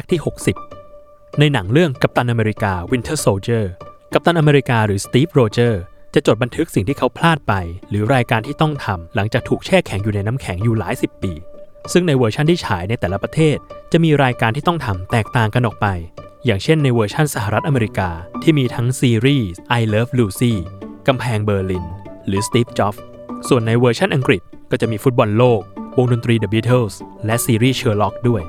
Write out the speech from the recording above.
กต์ที่ 60 ในหนังเรื่องกัปตันอเมริกา Winter Soldier กัปตันอเมริกาหรือสตีฟโรเจอร์จะจดบันทึกสิ่งที่เขาพลาดไป หรือรายการที่ต้องทำหลังจากถูกแช่แข็งอยู่ในน้ำแข็งอยู่หลายสิบปี ซึ่งในเวอร์ชันที่ฉายในแต่ละประเทศ จะมีรายการที่ต้องทำแตกต่างกันออกไป อย่างเช่นในเวอร์ชันสหรัฐอเมริกาที่มีทั้งซีรีส์ I Love Lucy กำแพงเบอร์ลิน หรือ Steve Jobs ส่วนในเวอร์ชันอังกฤษก็จะมีฟุตบอลโลก วงดนตรี The Beatles และซีรีส์ Sherlock ด้วย